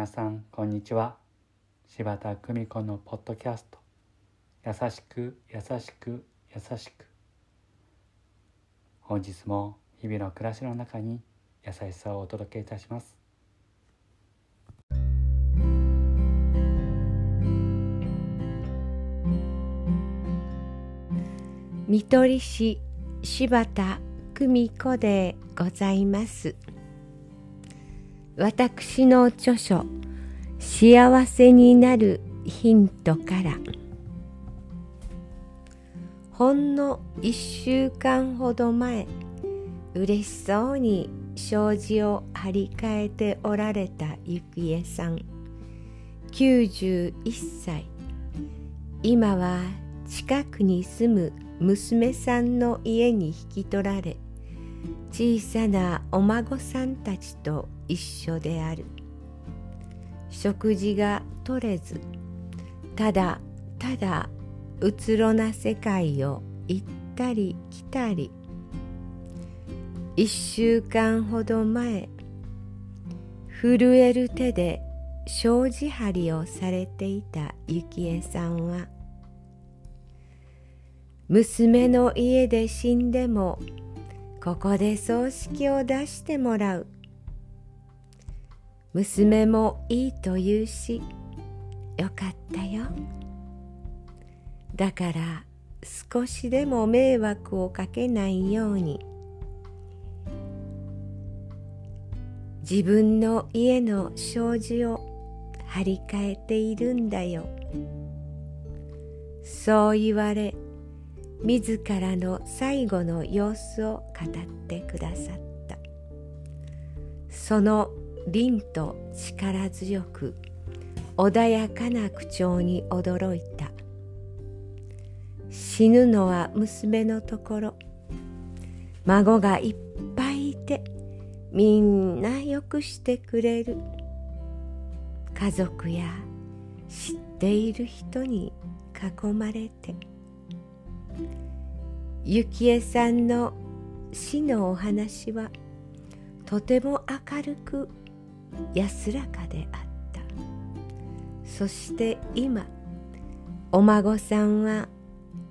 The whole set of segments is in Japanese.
皆さんこんにちは。柴田久美子のポッドキャスト。優しく優しく優しく。本日も日々の暮らしの中に優しさをお届けいたします。見取り師柴田久美子でございます。私の著書「幸せになるヒント」から。ほんの1週間ほど前嬉しそうに障子を張り替えておられた幸恵さん。91歳。今は近くに住む娘さんの家に引き取られ小さなお孫さんたちと一緒である。食事が取れずただただうつろな世界を行ったり来たり。一週間ほど前震える手で障子張りをされていた幸恵さんは娘の家で死んでもここで葬式を出してもらう。娘もいいと言うしよかったよ。だから少しでも迷惑をかけないように。自分の家の障子を張り替えているんだよ。そう言われ自らの最後の様子を語ってくださった。その凛と力強く穏やかな口調に驚いた。死ぬのは娘のところ。孫がいっぱいいてみんなよくしてくれる。家族や知っている人に囲まれて。幸恵さんの死のお話はとても明るく安らかであった。そして今お孫さんは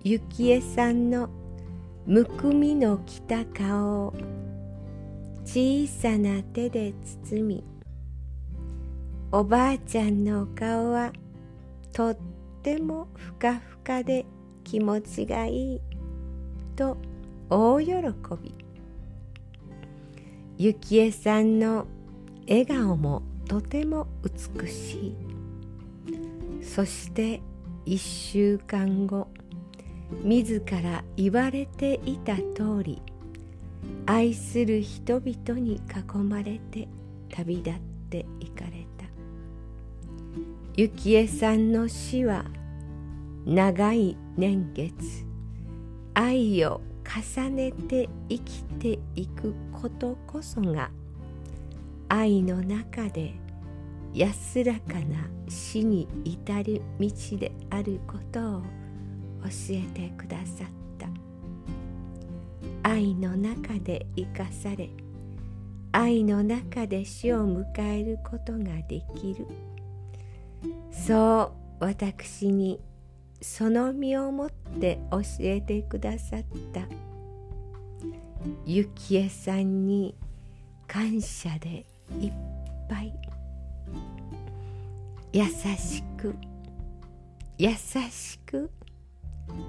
幸恵さんのむくみのきた顔を小さな手で包みおばあちゃんの顔はとってもふかふかで気持ちがいいと大喜び。幸恵さんの笑顔もとても美しい。そして一週間後自ら言われていた通り愛する人々に囲まれて旅立っていかれた。幸恵さんの死は長い年月愛を重ねて生きていくことこそが愛の中で安らかな死に至る道であることを教えてくださった。愛の中で生かされ愛の中で死を迎えることができる。そう私にその身をもって教えてくださった。幸恵さんに感謝でいっぱい。優しく。優しく。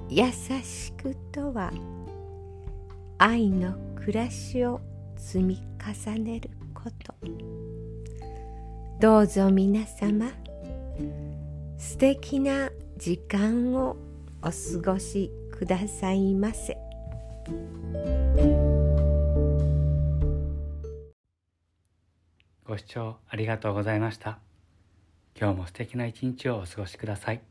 優しくとは愛の暮らしを積み重ねること。どうぞ皆様素敵な時間をお過ごしくださいませ。ご視聴ありがとうございました。今日も素敵な一日をお過ごしください。